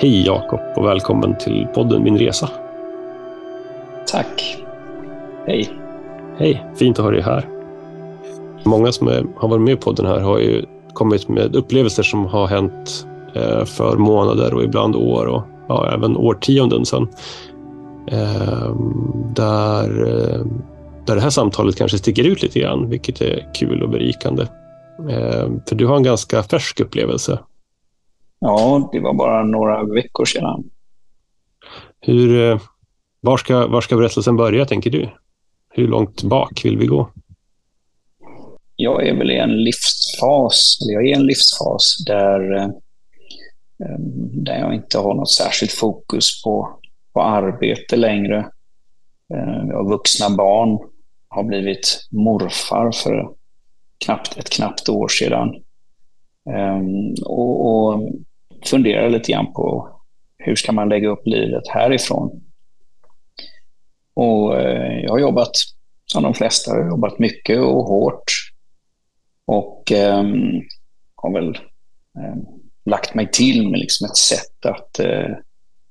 Hej Jakob och välkommen till podden Min Resa. Tack. Hej. Hej, fint att ha dig här. Många som är, har varit med i podden här har ju kommit med upplevelser som har hänt eh, för månader och ibland år och ja, även årtionden sedan. Eh, där, där det här samtalet kanske sticker ut lite grann, vilket är kul och berikande. Eh, för du har en ganska färsk upplevelse. Ja, det var bara några veckor sedan. Hur, eh, var, ska, var ska berättelsen börja, tänker du? Hur långt bak vill vi gå? Jag är väl i en livsfas, eller jag är i en livsfas där, eh, där jag inte har något särskilt fokus på, på arbete längre. Eh, jag har vuxna barn, har blivit morfar för knappt, ett knappt år sedan. Och, och funderar lite grann på hur ska man lägga upp livet härifrån. Och eh, jag har jobbat, som de flesta, har jobbat mycket och hårt. Och eh, har väl eh, lagt mig till med liksom ett sätt att, eh,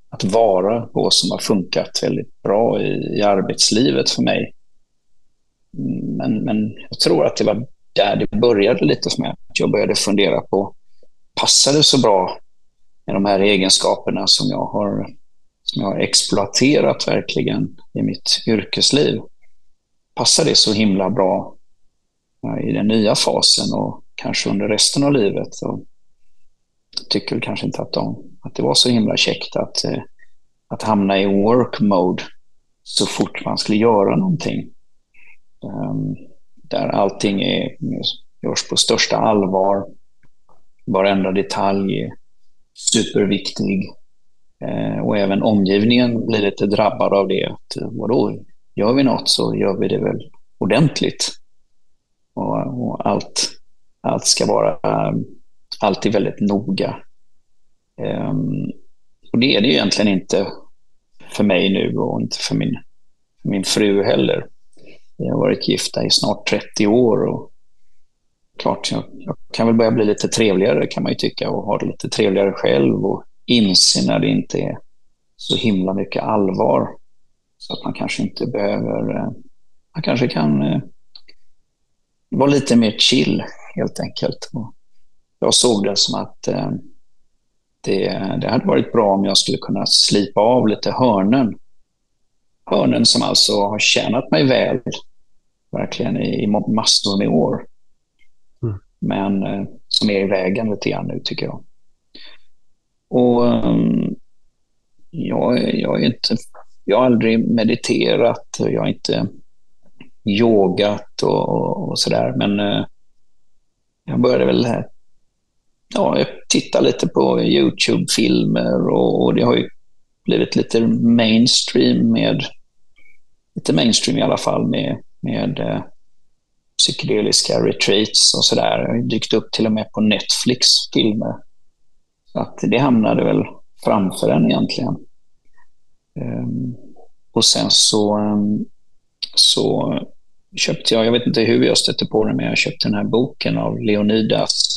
att vara på som har funkat väldigt bra i, i arbetslivet för mig. Men, men jag tror att det var där det började lite som att jag började fundera på, passar det så bra med de här egenskaperna som jag har, som jag har exploaterat verkligen i mitt yrkesliv? Passar det så himla bra i den nya fasen och kanske under resten av livet? Och jag tycker kanske inte att, de, att det var så himla käckt att, eh, att hamna i work mode så fort man skulle göra någonting. Ehm, där allting är, görs på största allvar. Varenda detalj superviktig. Eh, och även omgivningen blir lite drabbad av det. Att, eh, vadå, gör vi något så gör vi det väl ordentligt. Och, och allt, allt ska vara eh, alltid väldigt noga. Eh, och det är det ju egentligen inte för mig nu och inte för min, för min fru heller. Vi har varit gifta i snart 30 år och klart, jag, jag, kan väl börja bli lite trevligare kan man ju tycka och ha det lite trevligare själv och inse när det inte är så himla mycket allvar. Så att man kanske inte behöver, eh, man kanske kan eh, vara lite mer chill helt enkelt. Och jag såg det som att eh, det, det hade varit bra om jag skulle kunna slipa av lite hörnen. Hörnen som alltså har tjänat mig väl verkligen i, i massor med år. Men eh, som är i vägen lite grann nu tycker jag. Och ehm, jag, jag, är inte, jag har aldrig mediterat, jag har inte yogat och, och sådär, men eh, jag började väl eh, ja, titta lite på YouTube-filmer och, och det har ju blivit lite mainstream med, lite mainstream i alla fall med med psykedeliska retreats och sådär. Det har dykt upp till och med på Netflix filmer. Så att det hamnade väl framför en egentligen. Ehm, och sen så, ehm, så köpte jag, jag vet inte hur jag stötte på den, men jag köpte den här boken av Leonidas,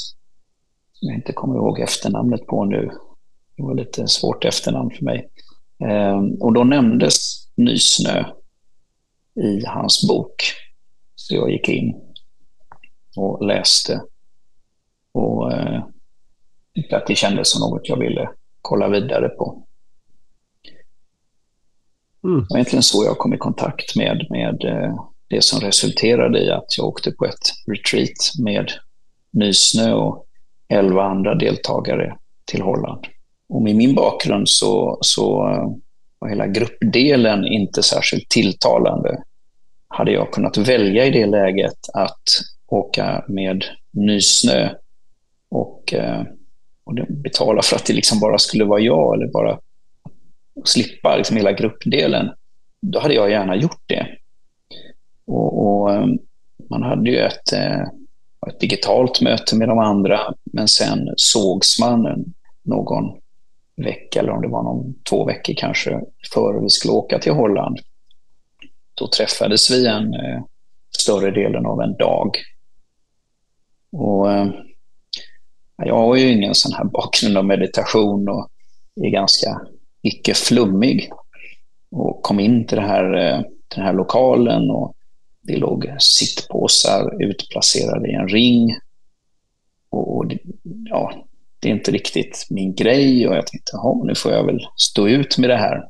som jag inte kommer ihåg efternamnet på nu. Det var lite svårt efternamn för mig. Ehm, och då nämndes Nysnö i hans bok. Så jag gick in och läste och eh, tyckte att det kändes som något jag ville kolla vidare på. Mm. Det var egentligen så jag kom i kontakt med, med eh, det som resulterade i att jag åkte på ett retreat med Nysnö och elva andra deltagare till Holland. Och med min bakgrund så, så eh, var hela gruppdelen inte särskilt tilltalande. Hade jag kunnat välja i det läget att åka med nysnö och, eh, och betala för att det liksom bara skulle vara jag eller bara slippa liksom hela gruppdelen, då hade jag gärna gjort det. Och, och eh, man hade ju ett, eh, ett digitalt möte med de andra, men sen sågs man någon vecka, eller om det var någon, två veckor kanske, före vi skulle åka till Holland. Då träffades vi en eh, större delen av en dag. Och eh, jag har ju ingen sån här bakgrund av meditation och är ganska icke flummig. Och kom in till, det här, eh, till den här lokalen och det låg sittpåsar utplacerade i en ring. Och, ja, det är inte riktigt min grej och jag tänkte, nu får jag väl stå ut med det här.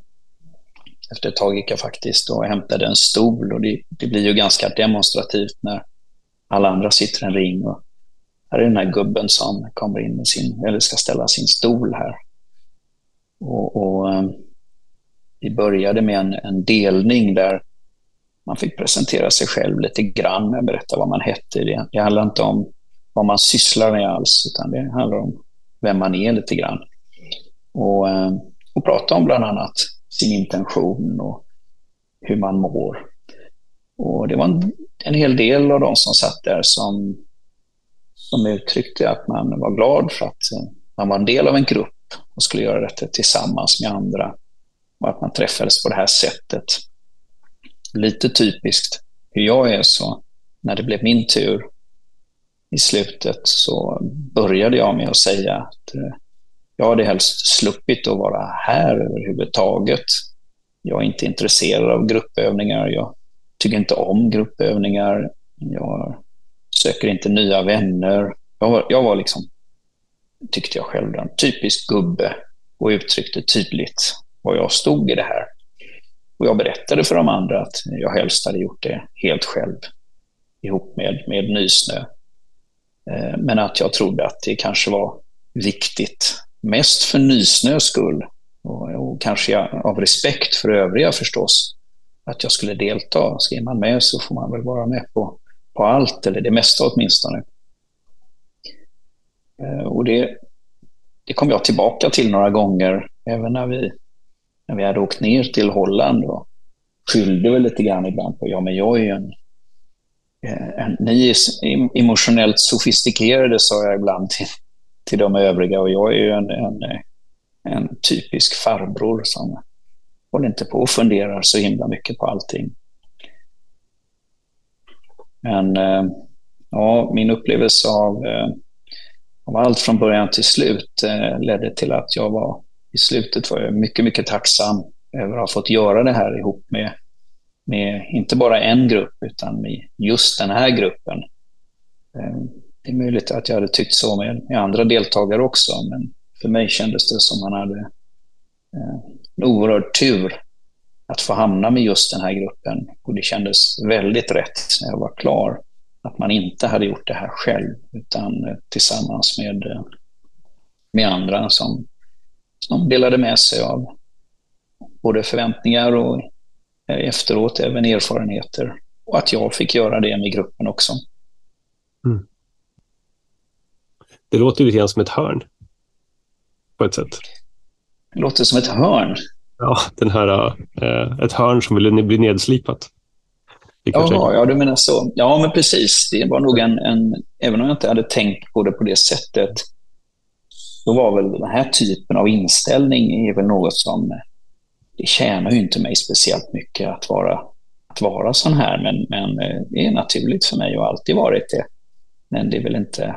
Efter ett tag gick jag faktiskt och hämtade en stol och det, det blir ju ganska demonstrativt när alla andra sitter i en ring och här är den här gubben som kommer in med sin, eller ska ställa sin stol här. Och, och eh, vi började med en, en, delning där man fick presentera sig själv lite grann, med berätta vad man hette. Det, det handlar inte om vad man sysslar med alls, utan det handlar om vem man är lite grann. Och, eh, och prata om bland annat sin intention och hur man mår. Och det var en, en hel del av de som satt där som, som uttryckte att man var glad för att eh, man var en del av en grupp och skulle göra detta tillsammans med andra. Och att man träffades på det här sättet. Lite typiskt hur jag är så när det blev min tur i slutet så började jag med att säga att eh, jag hade helst sluppit att vara här överhuvudtaget. Jag är inte intresserad av gruppövningar. Jag tycker inte om gruppövningar. Jag söker inte nya vänner. Jag var, jag var liksom, tyckte jag själv, en typisk gubbe och uttryckte tydligt var jag stod i det här. Och jag berättade för de andra att jag helst hade gjort det helt själv ihop med, med Nysnö. Eh, men att jag trodde att det kanske var viktigt, mest för Nysnös skull och, och kanske av respekt för övriga förstås, att jag skulle delta. Så är man med så får man väl vara med på, på allt, eller det mesta åtminstone. Eh, och det, det kom jag tillbaka till några gånger, även när vi, när vi hade åkt ner till Holland och skyllde väl lite grann ibland på, ja men jag är ju en, eh, en ni är emotionellt sofistikerade, sa jag ibland till, till de övriga och jag är ju en, en, en typisk farbror som håller inte på och funderar så himla mycket på allting. Men eh, ja, min upplevelse av, eh, av allt från början till slut eh, ledde till att jag var i slutet var jag mycket, mycket tacksam över att ha fått göra det här ihop med, med inte bara en grupp utan med just den här gruppen. Det är möjligt att jag hade tyckt så med, med andra deltagare också, men för mig kändes det som man hade eh, en oerhörd tur att få hamna med just den här gruppen. Och det kändes väldigt rätt när jag var klar. Att man inte hade gjort det här själv, utan eh, tillsammans med, eh, med andra som, som delade med sig av både förväntningar och efteråt även erfarenheter. Och att jag fick göra det med gruppen också. Mm. Det låter lite grann som ett hörn. På ett sätt. Det låter som ett hörn. Ja, den här, äh, ett hörn som vill bli nedslipat. Jaha, ja, du menar så. Ja, men precis. Det var nog en, en, även om jag inte hade tänkt på det på det sättet, så var väl den här typen av inställning är väl något som, det tjänar ju inte mig speciellt mycket att vara, att vara sån här, men, men eh, det är naturligt för mig och har alltid varit det. Men det är väl inte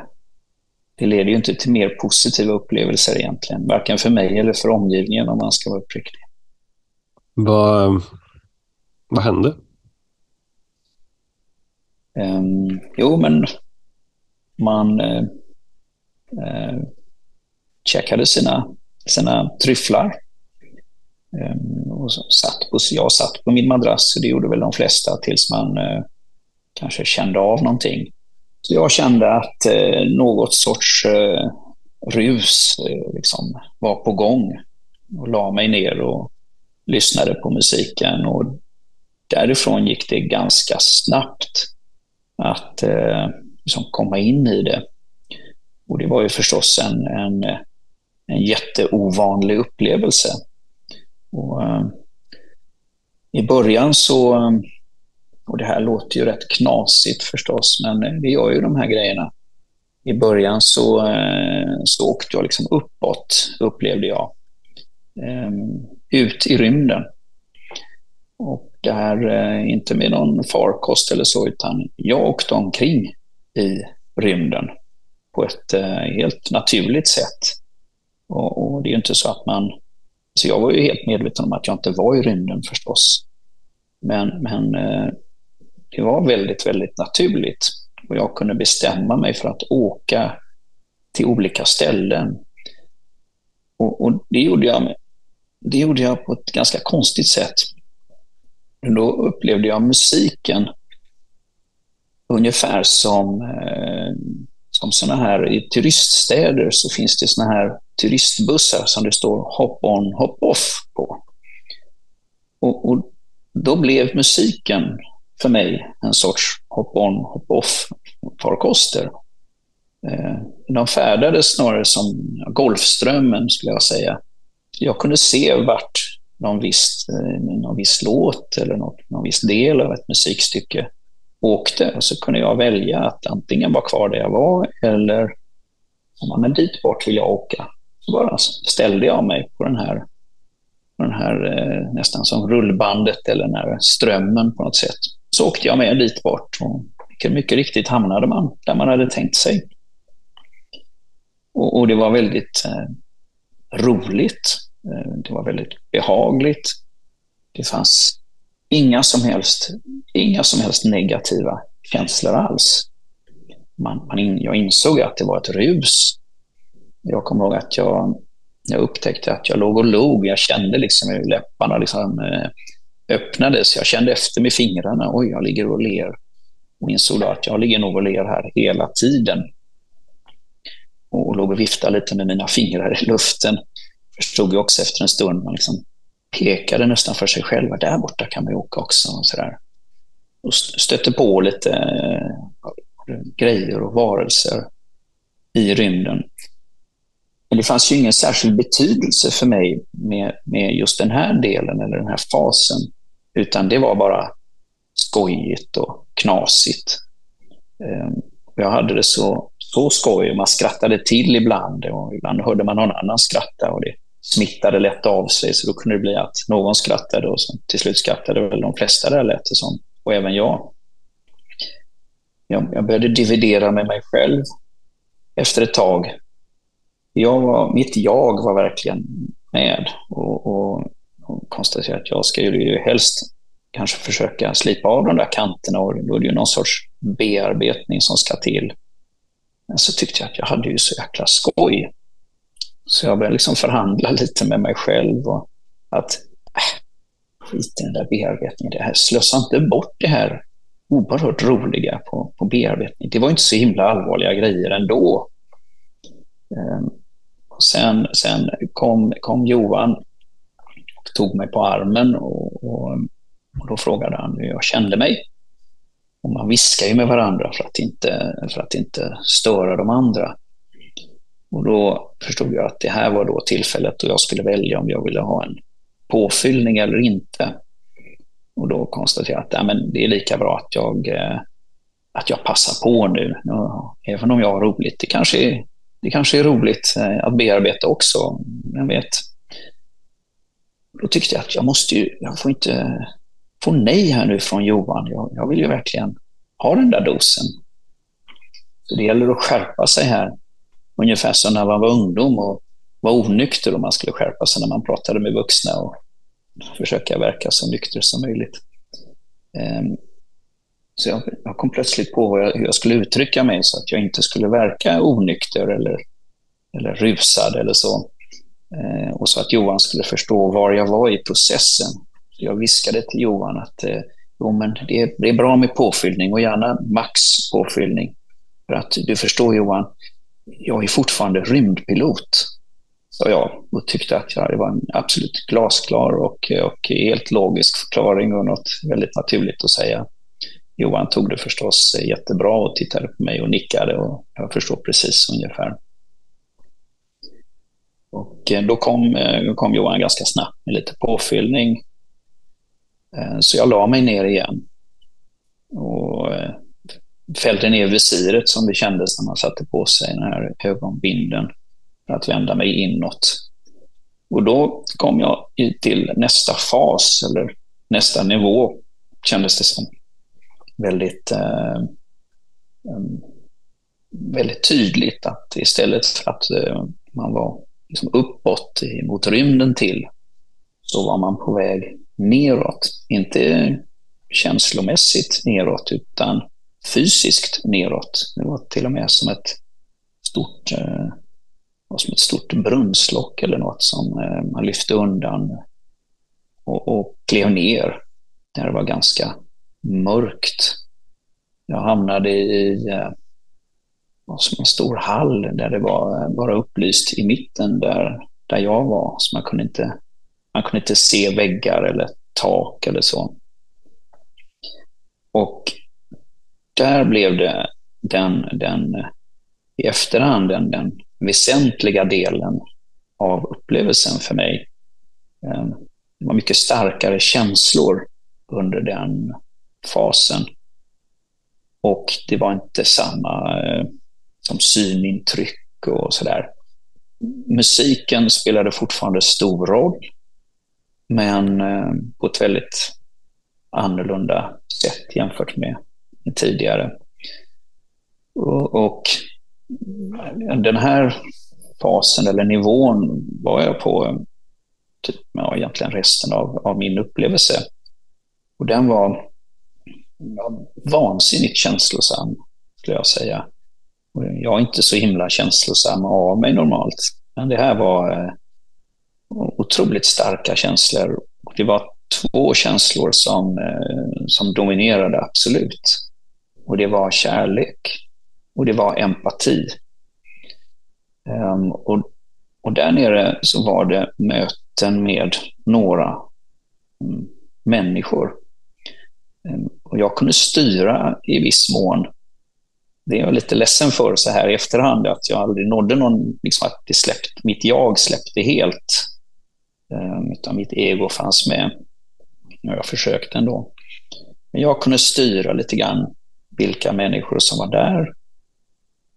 det leder ju inte till mer positiva upplevelser egentligen, varken för mig eller för omgivningen om man ska vara uppriktig. Vad, vad hände? Um, jo, men man uh, uh, checkade sina, sina tryfflar. Um, och satt på, jag satt på min madrass, och det gjorde väl de flesta tills man uh, kanske kände av någonting. Jag kände att eh, något sorts eh, rus eh, liksom, var på gång och la mig ner och lyssnade på musiken. Och därifrån gick det ganska snabbt att eh, liksom komma in i det. Och det var ju förstås en, en, en jätteovanlig upplevelse. Och, eh, I början så eh, och det här låter ju rätt knasigt förstås, men vi gör ju de här grejerna. I början så, eh, så åkte jag liksom uppåt, upplevde jag. Ehm, ut i rymden. Och det här, eh, inte med någon farkost eller så, utan jag åkte omkring i rymden på ett eh, helt naturligt sätt. Och, och, det är ju inte så att man... Så jag var ju helt medveten om att jag inte var i rymden förstås. Men, men det var väldigt, väldigt naturligt. Och jag kunde bestämma mig för att åka till olika ställen. Och, och det, gjorde jag, det gjorde jag på ett ganska konstigt sätt. Då upplevde jag musiken ungefär som, eh, som såna här, i turiststäder så finns det såna här turistbussar som det står hop on, hop off på. Och, och då blev musiken för mig en sorts hop on, hop off farkoster. Eh, de färdades snarare som Golfströmmen, skulle jag säga. Jag kunde se vart någon viss, eh, någon viss låt eller något, någon viss del av ett musikstycke åkte. Och så kunde jag välja att antingen vara kvar där jag var eller men dit bort vill jag åka. Så bara ställde jag mig på den här, på den här eh, nästan som rullbandet eller den här strömmen på något sätt. Så åkte jag med dit bort och mycket riktigt hamnade man där man hade tänkt sig. Och, och det var väldigt eh, roligt. Eh, det var väldigt behagligt. Det fanns inga som helst, inga som helst negativa känslor alls. Man, man in, jag insåg att det var ett rus. Jag kommer ihåg att jag, jag upptäckte att jag låg och log. Jag kände liksom hur läpparna liksom, eh, öppnades. Jag kände efter med fingrarna. Oj, jag ligger och ler. Och insåg då att jag ligger nog och ler här hela tiden. Och låg och viftade lite med mina fingrar i luften. Förstod jag också efter en stund. Man liksom pekade nästan för sig själv, Där borta kan man åka också. Och, så där. och stötte på lite eh, grejer och varelser i rymden. Men det fanns ju ingen särskild betydelse för mig med, med just den här delen eller den här fasen. Utan det var bara skojigt och knasigt. Ehm, jag hade det så, så skoj. Man skrattade till ibland och ibland hörde man någon annan skratta. Och det smittade lätt av sig, så då kunde det bli att någon skrattade och sen till slut skrattade väl de flesta där lät det som, och även jag. jag. Jag började dividera med mig själv efter ett tag. Jag var, mitt jag var verkligen med och, och, och konstaterade att jag skulle ju helst kanske försöka slipa av de där kanterna och då är det ju någon sorts bearbetning som ska till. Men så tyckte jag att jag hade ju så jäkla skoj så jag började liksom förhandla lite med mig själv. Och att äh, skit i den där bearbetningen. Det här, slösa inte bort det här oerhört roliga på, på bearbetning. Det var inte så himla allvarliga grejer ändå. Um, sen sen kom, kom Johan tog mig på armen och, och, och då frågade han hur jag kände mig. Och man viskar ju med varandra för att inte, för att inte störa de andra. Och då förstod jag att det här var då tillfället då jag skulle välja om jag ville ha en påfyllning eller inte. Och då konstaterade jag att ja, men det är lika bra att jag, eh, att jag passar på nu, även om jag har roligt. Det kanske är, det kanske är roligt eh, att bearbeta också, jag vet. Då tyckte jag att jag måste ju, jag får inte få nej här nu från Johan. Jag, jag vill ju verkligen ha den där dosen. Så det gäller att skärpa sig här. Ungefär som när man var ungdom och var onykter och man skulle skärpa sig när man pratade med vuxna och försöka verka så nykter som möjligt. Ehm, så jag, jag kom plötsligt på hur jag skulle uttrycka mig så att jag inte skulle verka onykter eller, eller rusad eller så. Eh, och så att Johan skulle förstå var jag var i processen. Jag viskade till Johan att eh, jo, men det, är, det är bra med påfyllning och gärna max påfyllning. För att du förstår Johan, jag är fortfarande rymdpilot, sa jag och tyckte att ja, det var en absolut glasklar och, och helt logisk förklaring och något väldigt naturligt att säga. Johan tog det förstås jättebra och tittade på mig och nickade och jag förstår precis ungefär. Och eh, då kom, eh, kom Johan ganska snabbt med lite påfyllning. Eh, så jag la mig ner igen. Och fällde ner visiret som det kändes när man satte på sig den här ögonbinden för att vända mig inåt. Och då kom jag till nästa fas, eller nästa nivå, kändes det som. Väldigt, eh, mm, väldigt tydligt att istället för att eh, man var liksom uppåt mot rymden till så var man på väg neråt. Inte känslomässigt neråt utan fysiskt neråt. Det var till och med som ett stort, eh, som ett stort brunnslock eller något som eh, man lyfte undan och, och klev ner där det var ganska mörkt. Jag hamnade i eh, som en stor hall där det var eh, bara upplyst i mitten där, där jag var. Så man kunde, inte, man kunde inte se väggar eller tak eller så. Och där blev det den, den eh, i efterhand den, den väsentliga delen av upplevelsen för mig. Ehm, det var mycket starkare känslor under den fasen. Och det var inte samma eh, som synintryck och sådär. Musiken spelade fortfarande stor roll, men eh, på ett väldigt annorlunda sätt jämfört med tidigare. Och, och den här fasen eller nivån var jag på typ, ja, egentligen resten av, av min upplevelse. Och den var ja, vansinnigt känslosam, skulle jag säga. Jag är inte så himla känslosam av mig normalt, men det här var eh, otroligt starka känslor. Och det var två känslor som, eh, som dominerade absolut. Och det var kärlek och det var empati. Um, och, och där nere så var det möten med några um, människor. Um, och jag kunde styra i viss mån. Det är jag lite ledsen för så här i efterhand, att jag aldrig nådde någon, liksom att det släppt, mitt jag släppte helt. Ehm, utan mitt ego fanns med. Och jag försökte ändå. Men jag kunde styra lite grann vilka människor som var där.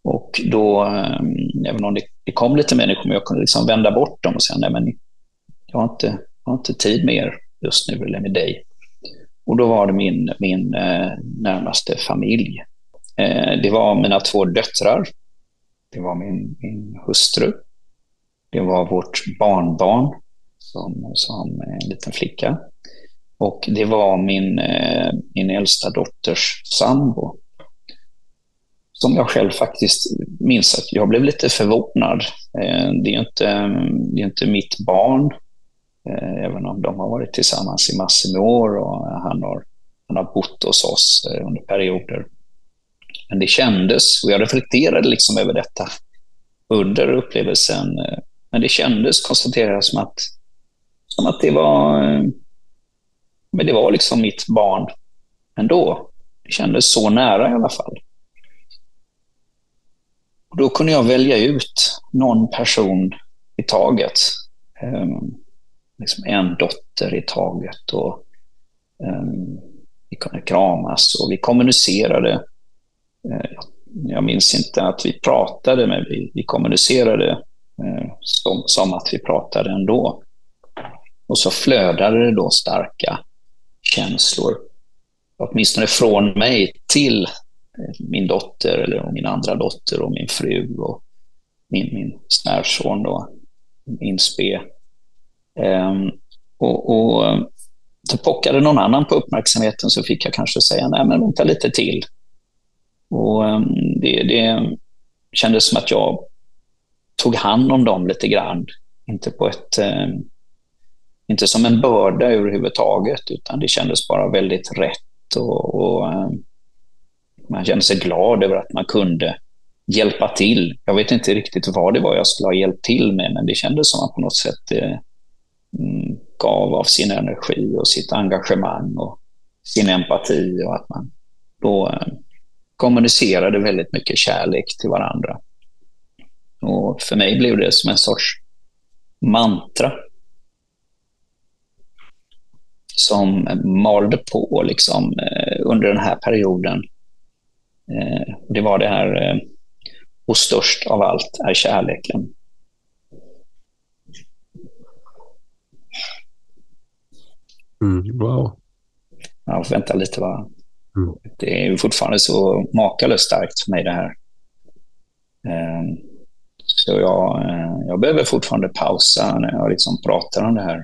Och då, ehm, även om det, det kom lite människor, men jag kunde liksom vända bort dem och säga, nej men jag har inte, jag har inte tid med er just nu, eller med dig. Och då var det min, min eh, närmaste familj. Eh, det var mina två döttrar. Det var min, min hustru. Det var vårt barnbarn som, som en liten flicka. Och det var min, eh, min äldsta dotters sambo. Som jag själv faktiskt minns att jag blev lite förvånad. Eh, det är inte, det är inte mitt barn, även om de har varit tillsammans i massor med år och han har, han har bott hos oss under perioder. Men det kändes, och jag reflekterade liksom över detta under upplevelsen, men det kändes, konstaterade som att, som att det var men det var liksom mitt barn ändå. Det kändes så nära i alla fall. Och då kunde jag välja ut någon person i taget. Um, liksom en dotter i taget. Och, um, vi kunde kramas och vi kommunicerade. Eh, jag minns inte att vi pratade, men vi, vi kommunicerade eh, som, som att vi pratade ändå. Och så flödade det då starka känslor. Åtminstone från mig till eh, min dotter eller min andra dotter och min fru och min, min snärson då, min spe. Um, och, och så pockade någon annan på uppmärksamheten så fick jag kanske säga nej men vänta lite till. Och ehm, det, det kändes som att jag tog hand om dem lite grann. Inte på ett ehm, inte som en börda överhuvudtaget, utan det kändes bara väldigt rätt och, och ehm, man kände sig glad över att man kunde hjälpa till. Jag vet inte riktigt vad det var jag skulle ha hjälpt till med, men det kändes som att man på något sätt eh, gav av sin energi och sitt engagemang och sin empati och att man då eh, kommunicerade väldigt mycket kärlek till varandra. Och för mig blev det som en sorts mantra som malde på liksom, eh, under den här perioden. Eh, det var det här, eh, och störst av allt är kärleken. Mm, wow. Ja, vänta lite va. Mm. Det är fortfarande så makalöst starkt för mig det här. Ehm, så jag, eh, jag behöver fortfarande pausa när jag liksom pratar om det här.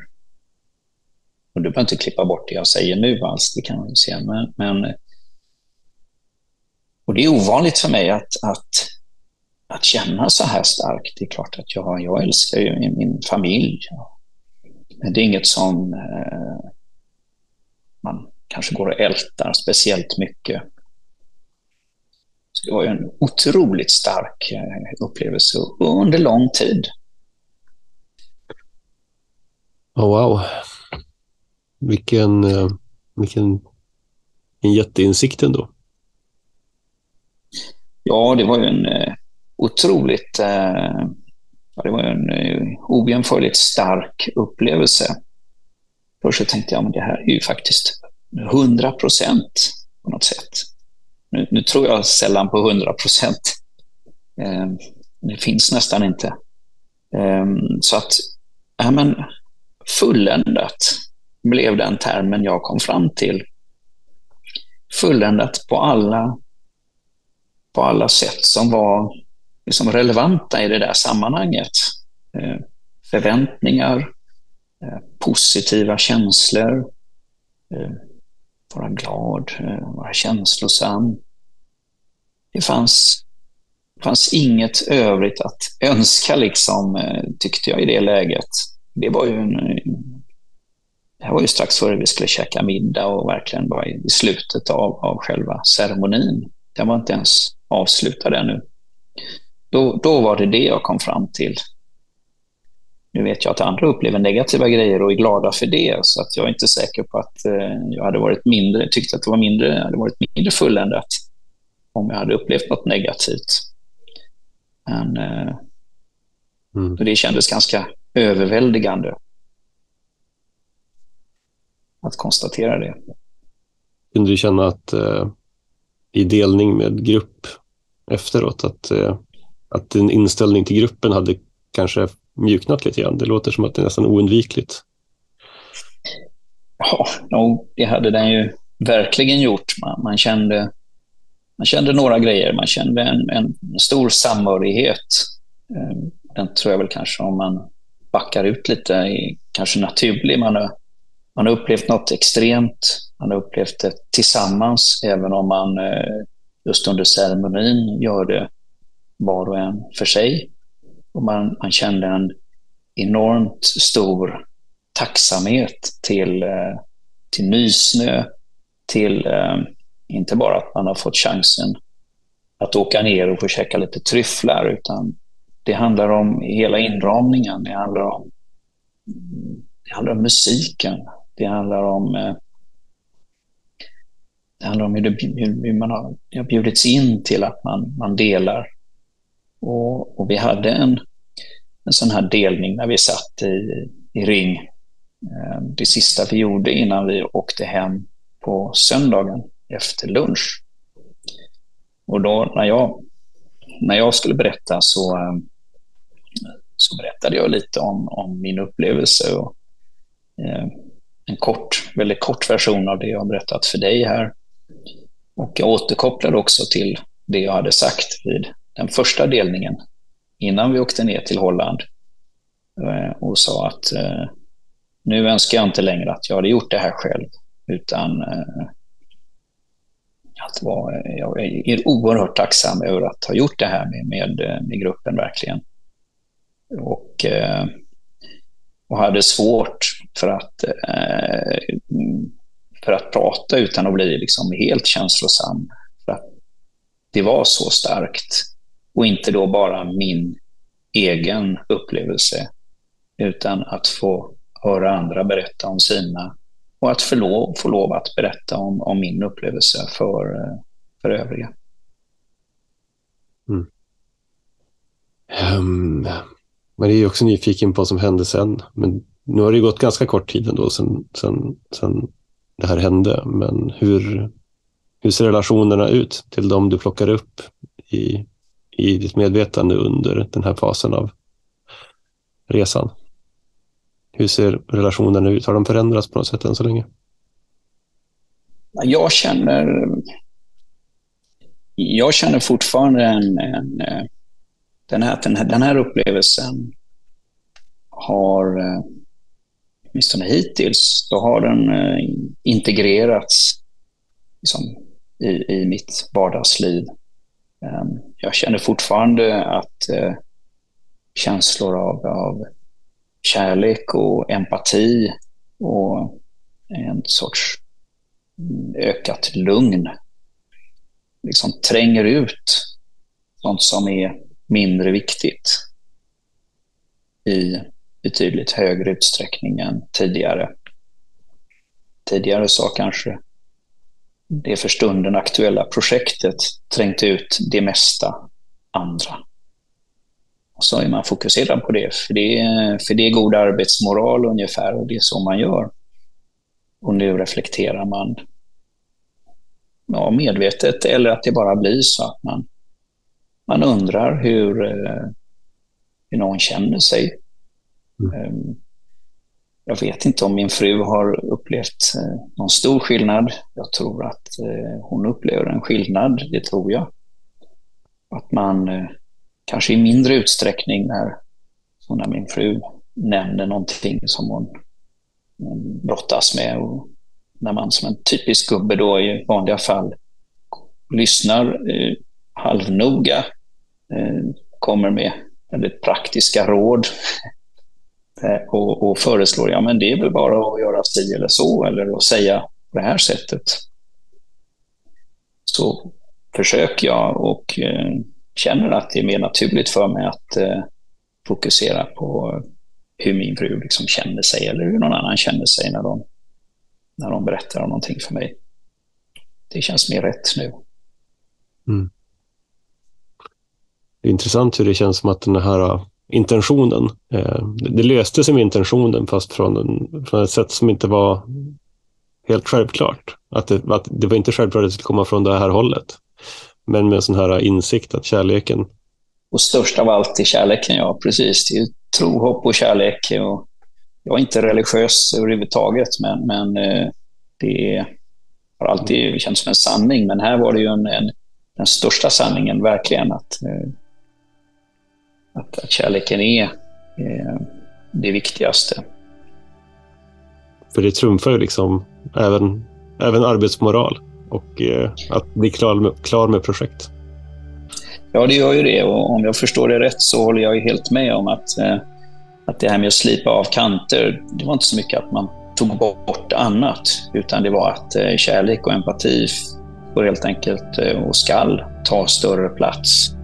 Och du behöver inte klippa bort det jag säger nu alls, det kan man se. Men, men, och det är ovanligt för mig att, att, att känna så här starkt. Det är klart att jag, jag älskar ju min, min familj. Men det är inget som eh, man kanske går och ältar speciellt mycket. Så det var ju en otroligt stark eh, upplevelse under lång tid. Oh, wow. Vilken, eh, vilken en jätteinsikt ändå. Ja, det var ju en eh, otroligt det var en ojämförligt stark upplevelse. Först så tänkte jag, men det här är ju faktiskt 100 procent på något sätt. Nu, nu, tror jag sällan på 100 procent. Eh, det finns nästan inte. Eh, så att, ja men fulländat blev den termen jag kom fram till. Fulländat på alla, på alla sätt som var liksom relevanta i det där sammanhanget. Eh, förväntningar, eh, positiva känslor, eh, vara glad, eh, vara känslosam. Det fanns, fanns inget övrigt att önska, liksom, eh, tyckte jag i det läget. Det var ju en, det här var ju strax före vi skulle käka middag och verkligen bara i slutet av, av själva ceremonin. Den var inte ens avslutad ännu. Då, då var det det jag kom fram till. Nu vet jag att andra upplever negativa grejer och är glada för det, så att jag är inte säker på att eh, jag hade varit mindre, tyckte att det var mindre, hade varit mindre fulländat om jag hade upplevt något negativt. Men eh, mm. det kändes ganska överväldigande att konstatera det. Kunde du känna att eh, i delning med grupp efteråt, att, eh, att din inställning till gruppen hade kanske mjuknat lite grann. Det låter som att det är nästan oundvikligt. Ja, no, det hade den ju verkligen gjort. Man, man, kände, man kände några grejer. Man kände en, en stor samhörighet. Eh, den tror jag väl kanske om man backar ut lite, är kanske naturlig. Man har, man har upplevt något extremt. Man har upplevt det tillsammans, även om man eh, just under ceremonin gör det var och en för sig. Och man, man kände en enormt stor tacksamhet till, eh, till Nysnö, till eh, inte bara att man har fått chansen att åka ner och få käka lite tryfflar, utan det handlar om hela inramningen. Det handlar om, det handlar om musiken. Det handlar om eh, det handlar om hur, det, hur man har, har bjudits in till att man, man delar och, och vi hade en, en sån här delning när vi satt i, i ring. Eh, det sista vi gjorde innan vi åkte hem på söndagen efter lunch. Och då när jag, när jag skulle berätta så, eh, så berättade jag lite om, om min upplevelse. Och, eh, en kort, väldigt kort version av det jag har berättat för dig här. Och jag återkopplade också till det jag hade sagt vid den första delningen innan vi åkte ner till Holland eh, och sa att eh, nu önskar jag inte längre att jag hade gjort det här själv, utan eh, att vara, jag är oerhört tacksam över att ha gjort det här med, med, med gruppen verkligen. Och, och hade svårt för att, för att prata utan att bli liksom helt känslosam. För att det var så starkt och inte då bara min egen upplevelse, utan att få höra andra berätta om sina och att få lov, få lov att berätta om, om min upplevelse för, för övriga. Mm. Ehm, um, man är också nyfiken på vad som hände sen. Men nu har det gått ganska kort tid ändå sen, sen, sen det här hände. Men hur, hur ser relationerna ut till de du plockar upp i i ditt medvetande under den här fasen av resan? Hur ser relationerna ut? Har de förändrats på något sätt än så länge? Jag känner, jag känner fortfarande en, en, den, här, den, här, den här upplevelsen har, åtminstone hittills, då har den eh, integrerats liksom, i, i mitt vardagsliv. Ehm, jag känner fortfarande att eh, känslor av, av kärlek och empati och en sorts mm, ökat lugn liksom tränger ut sånt som är mindre viktigt i betydligt högre utsträckning än tidigare. Tidigare sa kanske det för stunden aktuella projektet trängt ut det mesta andra. Och så är man fokuserad på det, för det, är, för det är god arbetsmoral ungefär och det är så man gör. Och nu reflekterar man ja, medvetet eller att det bara blir så att man, man undrar hur, eh, hur någon känner sig. Mm. Jag vet inte om min fru har upplevt eh, någon stor skillnad. Jag tror att eh, hon upplever en skillnad, det tror jag. Att man eh, kanske i mindre utsträckning när, när min fru nämner någonting som hon brottas med och när man som en typisk gubbe då i vanliga fall lyssnar eh, halvnoga, eh, kommer med väldigt praktiska råd Eh, och, och, föreslår, ja men det är väl bara att göra si eller så eller att säga på det här sättet. Så försöker jag och eh, känner att det är mer naturligt för mig att eh, fokusera på hur min fru liksom känner sig eller hur någon annan känner sig när de, när de berättar om någonting för mig. Det känns mer rätt nu. Mm. Det är intressant hur det känns som att den här intentionen, eh, det löste sig med intentionen fast från, en, från ett sätt som inte var helt självklart. Att det, att det var inte självklart att det skulle komma från det här hållet. Men med en sån här insikt att kärleken... Och störst av allt är kärleken, ja. Precis. Det är tro, hopp och kärlek. Och jag är inte religiös överhuvudtaget, men, men eh, det har alltid känts som en sanning. Men här var det ju en, en den största sanningen, verkligen. Att, eh, att, att kärleken är eh, det viktigaste. För det trumfar ju liksom även, även arbetsmoral och eh, att bli klar med, klar med projekt. Ja, det gör ju det. Och om jag förstår det rätt så håller jag ju helt med om att, eh, att det här med att slipa av kanter, det var inte så mycket att man tog bort annat, utan det var att eh, kärlek och empati får helt enkelt eh, och skall ta större plats.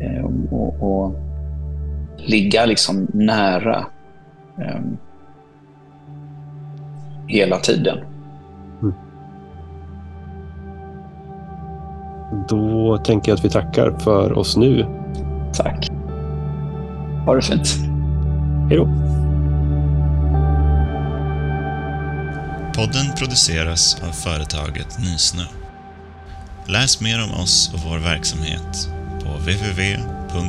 Eh, och, och ligga liksom nära eh, hela tiden. Mm. Då tänker jag att vi tackar för oss nu. Tack. Ha det fint. Hej då. Podden produceras av företaget Nysnö. Läs mer om oss och vår verksamhet på www.nysnö.se